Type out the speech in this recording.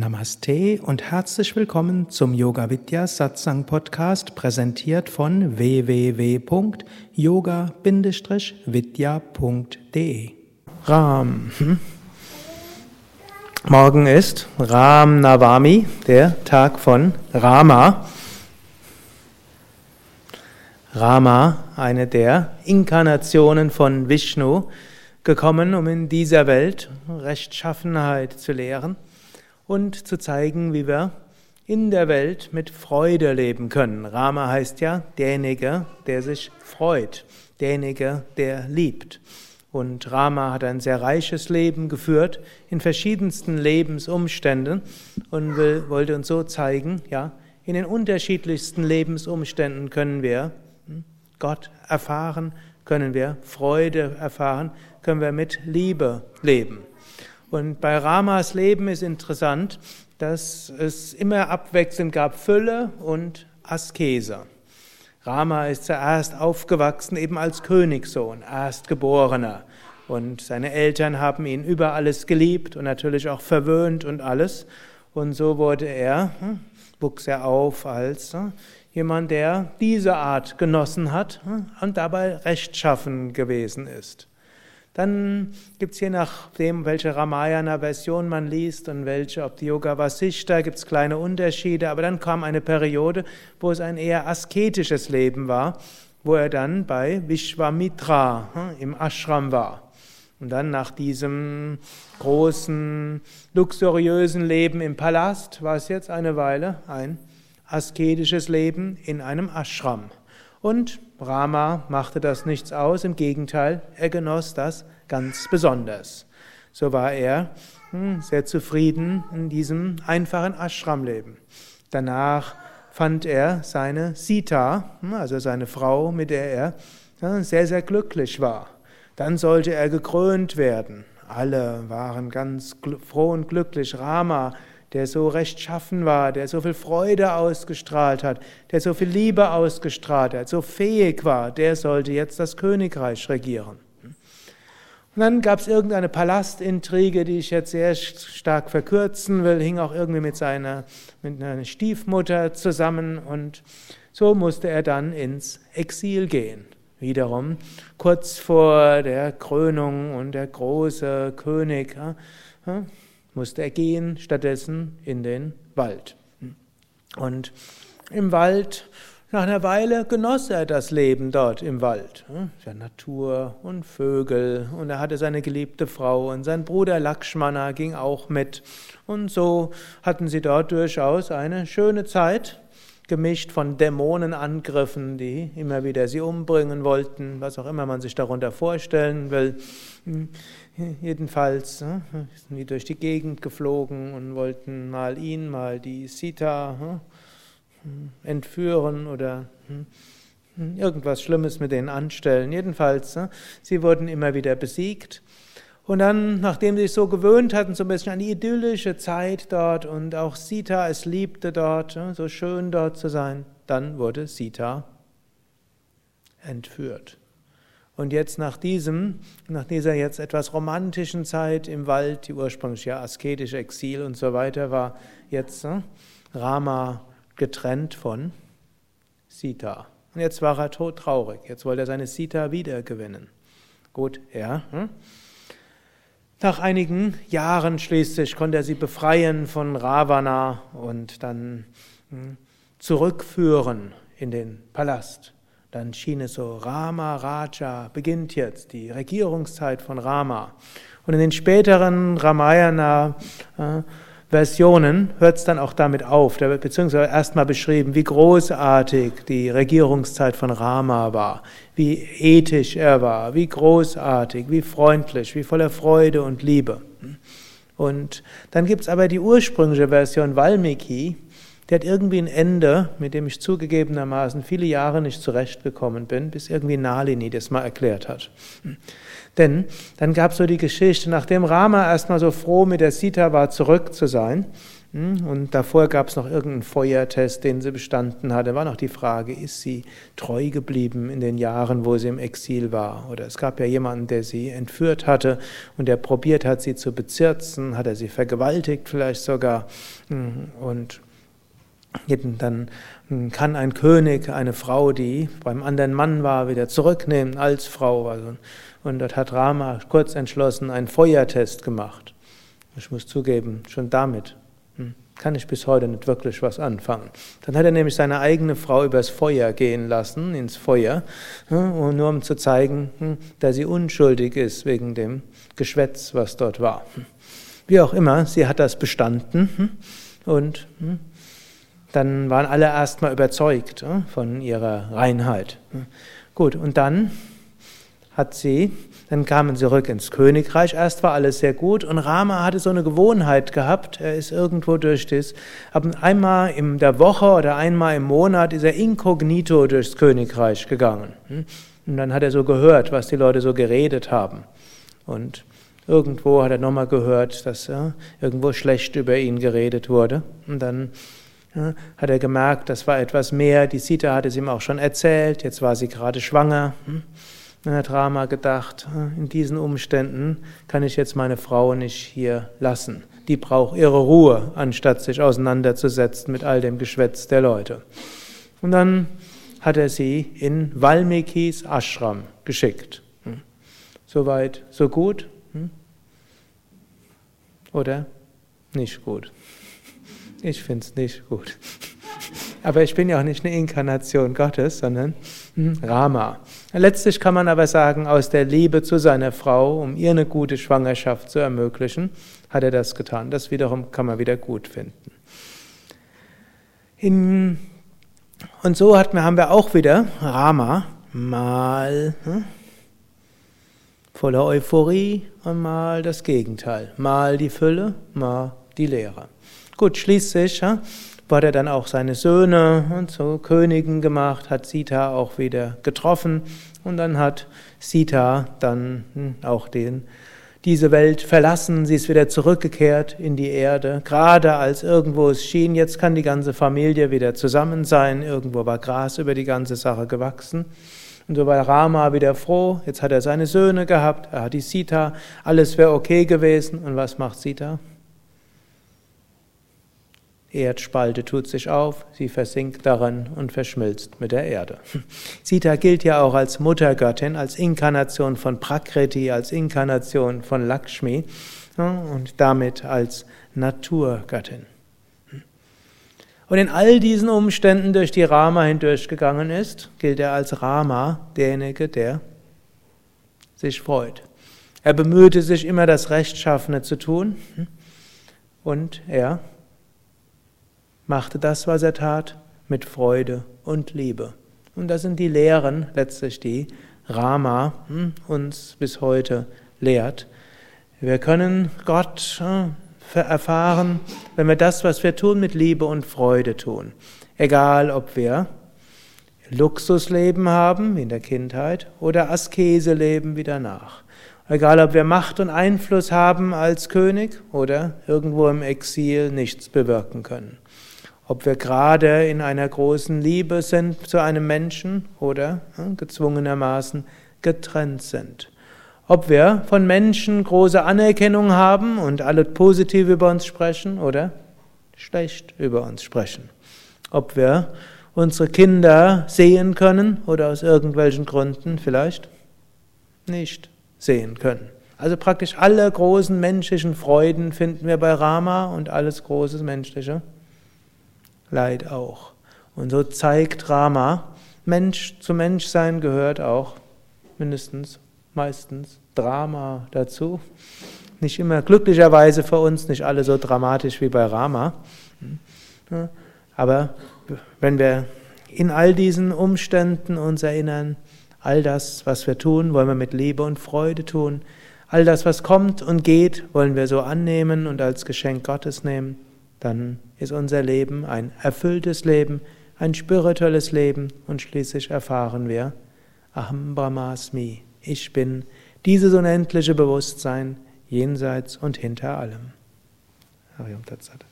Namaste und herzlich willkommen zum Yoga Vidya Satsang Podcast, präsentiert von www.yoga-vidya.de. Ram. Hm? Morgen ist Ram Navami, der Tag von Rama. Rama, eine der Inkarnationen von Vishnu, gekommen, um in dieser Welt Rechtschaffenheit zu lehren und zu zeigen, wie wir in der Welt mit Freude leben können. Rama heißt ja derjenige, der sich freut, derjenige, der liebt. Und Rama hat ein sehr reiches Leben geführt in verschiedensten Lebensumständen und will, wollte uns so zeigen, ja, in den unterschiedlichsten Lebensumständen können wir hm, Gott erfahren, können wir Freude erfahren, können wir mit Liebe leben. Und bei Ramas Leben ist interessant, dass es immer abwechselnd gab Fülle und Askese. Rama ist zuerst aufgewachsen eben als Königssohn, Erstgeborener. Und seine Eltern haben ihn über alles geliebt und natürlich auch verwöhnt und alles. Und so wurde er, hm, wuchs er auf als hm, jemand, der diese Art genossen hat hm, und dabei rechtschaffen gewesen ist. Dann gibt es je nachdem, welche Ramayana-Version man liest und welche, ob die Yoga Vasishta, gibt es kleine Unterschiede. Aber dann kam eine Periode, wo es ein eher asketisches Leben war, wo er dann bei Vishwamitra hm, im Ashram war. Und dann nach diesem großen, luxuriösen Leben im Palast war es jetzt eine Weile ein asketisches Leben in einem Ashram. Und Brahma machte das nichts aus, im Gegenteil, er genoss das ganz besonders. So war er hm, sehr zufrieden in diesem einfachen Ashram-Leben. Danach fand er seine Sita, hm, also seine Frau, mit der er sehr, sehr glücklich war. Dann sollte er gekrönt werden. Alle waren ganz froh und glücklich. Rama der so rechtschaffen war, der so viel Freude ausgestrahlt hat, der so viel Liebe ausgestrahlt hat, so fähig war, der sollte jetzt das Königreich regieren. Und dann gab es irgendeine Palastintrige, die ich jetzt sehr stark verkürzen will, hing auch irgendwie mit seiner mit einer Stiefmutter zusammen und so musste er dann ins Exil gehen. Wiederum kurz vor der Krönung und der große König musste er gehen, stattdessen in den Wald. Und im Wald, nach einer Weile genoss er das Leben dort im Wald. Ja, Natur und Vögel und er hatte seine geliebte Frau und sein Bruder Lakshmana ging auch mit. Und so hatten sie dort durchaus eine schöne Zeit, gemischt von Dämonenangriffen, die immer wieder sie umbringen wollten, was auch immer man sich darunter vorstellen will. Jedenfalls sind die durch die Gegend geflogen und wollten mal ihn, mal die Sita entführen oder irgendwas Schlimmes mit denen anstellen. Jedenfalls, sie wurden immer wieder besiegt. Und dann, nachdem sie sich so gewöhnt hatten, so ein bisschen an die idyllische Zeit dort und auch Sita es liebte dort, so schön dort zu sein, dann wurde Sita entführt. Und jetzt nach diesem, nach dieser jetzt etwas romantischen Zeit im Wald, die ursprünglich ja asketische Exil und so weiter war, jetzt ne, Rama getrennt von Sita. Und jetzt war er tot traurig. Jetzt wollte er seine Sita wiedergewinnen. Gut, ja. Hm? Nach einigen Jahren schließlich konnte er sie befreien von Ravana und dann hm, zurückführen in den Palast. Dann schien es so, Rama Raja beginnt jetzt, die Regierungszeit von Rama. Und in den späteren Ramayana äh, Versionen hört es dann auch damit auf. Beziehungsweise erstmal beschrieben, wie großartig die Regierungszeit von Rama war, wie ethisch er war, wie großartig, wie freundlich, wie voller Freude und Liebe. Und dann gibt es aber die ursprüngliche Version Valmiki, der hat irgendwie ein Ende, mit dem ich zugegebenermaßen viele Jahre nicht zurechtgekommen bin, bis irgendwie Nalini das mal erklärt hat. Denn dann gab es so die Geschichte, nachdem Rama erstmal so froh mit der Sita war, zurück zu sein, Hm? Und davor gab es noch irgendeinen Feuertest, den sie bestanden hatte. War noch die Frage, ist sie treu geblieben in den Jahren, wo sie im Exil war? Oder es gab ja jemanden, der sie entführt hatte und der probiert hat, sie zu bezirzen, hat er sie vergewaltigt vielleicht sogar. Hm, und dann hm, kann ein König eine Frau, die beim anderen Mann war, wieder zurücknehmen als Frau. Also, und dort hat Rama kurz entschlossen einen Feuertest gemacht. Ich muss zugeben, schon damit hm, kann ich bis heute nicht wirklich was anfangen. Dann hat er nämlich seine eigene Frau übers Feuer gehen lassen, ins Feuer, hm, nur um zu zeigen, dass sie unschuldig ist wegen dem Geschwätz, was dort war. Wie auch immer, sie hat das bestanden und dann waren alle erstmal überzeugt von ihrer Reinheit. Gut, und dann hat sie dann kamen sie zurück ins Königreich. Erst war alles sehr gut und Rama hatte so eine Gewohnheit gehabt. Er ist irgendwo durch das, einmal in der Woche oder einmal im Monat ist er inkognito durchs Königreich gegangen. Und dann hat er so gehört, was die Leute so geredet haben. Und irgendwo hat er nochmal gehört, dass ja, irgendwo schlecht über ihn geredet wurde. Und dann ja, hat er gemerkt, das war etwas mehr. Die Sita hatte es ihm auch schon erzählt. Jetzt war sie gerade schwanger. Dann hat Rama gedacht, in diesen Umständen kann ich jetzt meine Frau nicht hier lassen. Die braucht ihre Ruhe, anstatt sich auseinanderzusetzen mit all dem Geschwätz der Leute. Und dann hat er sie in Valmikis Ashram geschickt. Hm. Soweit, so gut? Hm. Oder nicht gut? Ich finde es nicht gut. Aber ich bin ja auch nicht eine Inkarnation Gottes, sondern hm, Rama. Letztlich kann man aber sagen, aus der Liebe zu seiner Frau, um ihr eine gute Schwangerschaft zu ermöglichen, hat er das getan. Das wiederum kann man wieder gut finden. In, und so haben wir auch wieder Rama mal hm, voller Euphorie und mal das Gegenteil. Mal die Fülle, mal die Leere. Gut, schließlich ja, hat er dann auch seine Söhne und so Königen gemacht, hat Sita auch wieder getroffen und dann hat Sita dann hm, auch den, diese Welt verlassen, sie ist wieder zurückgekehrt in die Erde, gerade als irgendwo es schien, jetzt kann die ganze Familie wieder zusammen sein, irgendwo war Gras über die ganze Sache gewachsen. Und so war Rama wieder froh, jetzt hat er seine Söhne gehabt, er hat die Sita, alles wäre okay gewesen. Und was macht Sita? Erdspalte tut sich auf, sie versinkt darin und verschmilzt mit der Erde. Sita gilt ja auch als Muttergöttin, als Inkarnation von Prakriti, als Inkarnation von Lakshmi und damit als Naturgöttin. Und in all diesen Umständen, durch die Rama hindurchgegangen ist, gilt er als Rama, derjenige, der sich freut. Er bemühte sich immer, das Rechtschaffene zu tun und er machte das, was er tat, mit Freude und Liebe. Und das sind die Lehren letztlich, die Rama hm, uns bis heute lehrt. Wir können Gott hm, erfahren, wenn wir das, was wir tun, mit Liebe und Freude tun. Egal, ob wir Luxusleben haben, wie in der Kindheit, oder Askese leben wie danach. Egal, ob wir Macht und Einfluss haben als König oder irgendwo im Exil nichts bewirken können ob wir gerade in einer großen Liebe sind zu einem Menschen oder ja, gezwungenermaßen getrennt sind. Ob wir von Menschen große Anerkennung haben und alle positiv über uns sprechen oder schlecht über uns sprechen. Ob wir unsere Kinder sehen können oder aus irgendwelchen Gründen vielleicht nicht sehen können. Also praktisch alle großen menschlichen Freuden finden wir bei Rama und alles großes menschliche Leid auch. Und so zeigt Rama, Mensch zu Menschsein gehört auch mindestens, meistens Drama dazu. Nicht immer glücklicherweise für uns, nicht alle so dramatisch wie bei Rama. Aber wenn wir in all diesen Umständen uns erinnern, all das, was wir tun, wollen wir mit Liebe und Freude tun. All das, was kommt und geht, wollen wir so annehmen und als Geschenk Gottes nehmen dann ist unser Leben ein erfülltes Leben, ein spirituelles Leben und schließlich erfahren wir Aham Brahmasmi, ich bin dieses unendliche Bewusstsein jenseits und hinter allem. Harium Tatsat.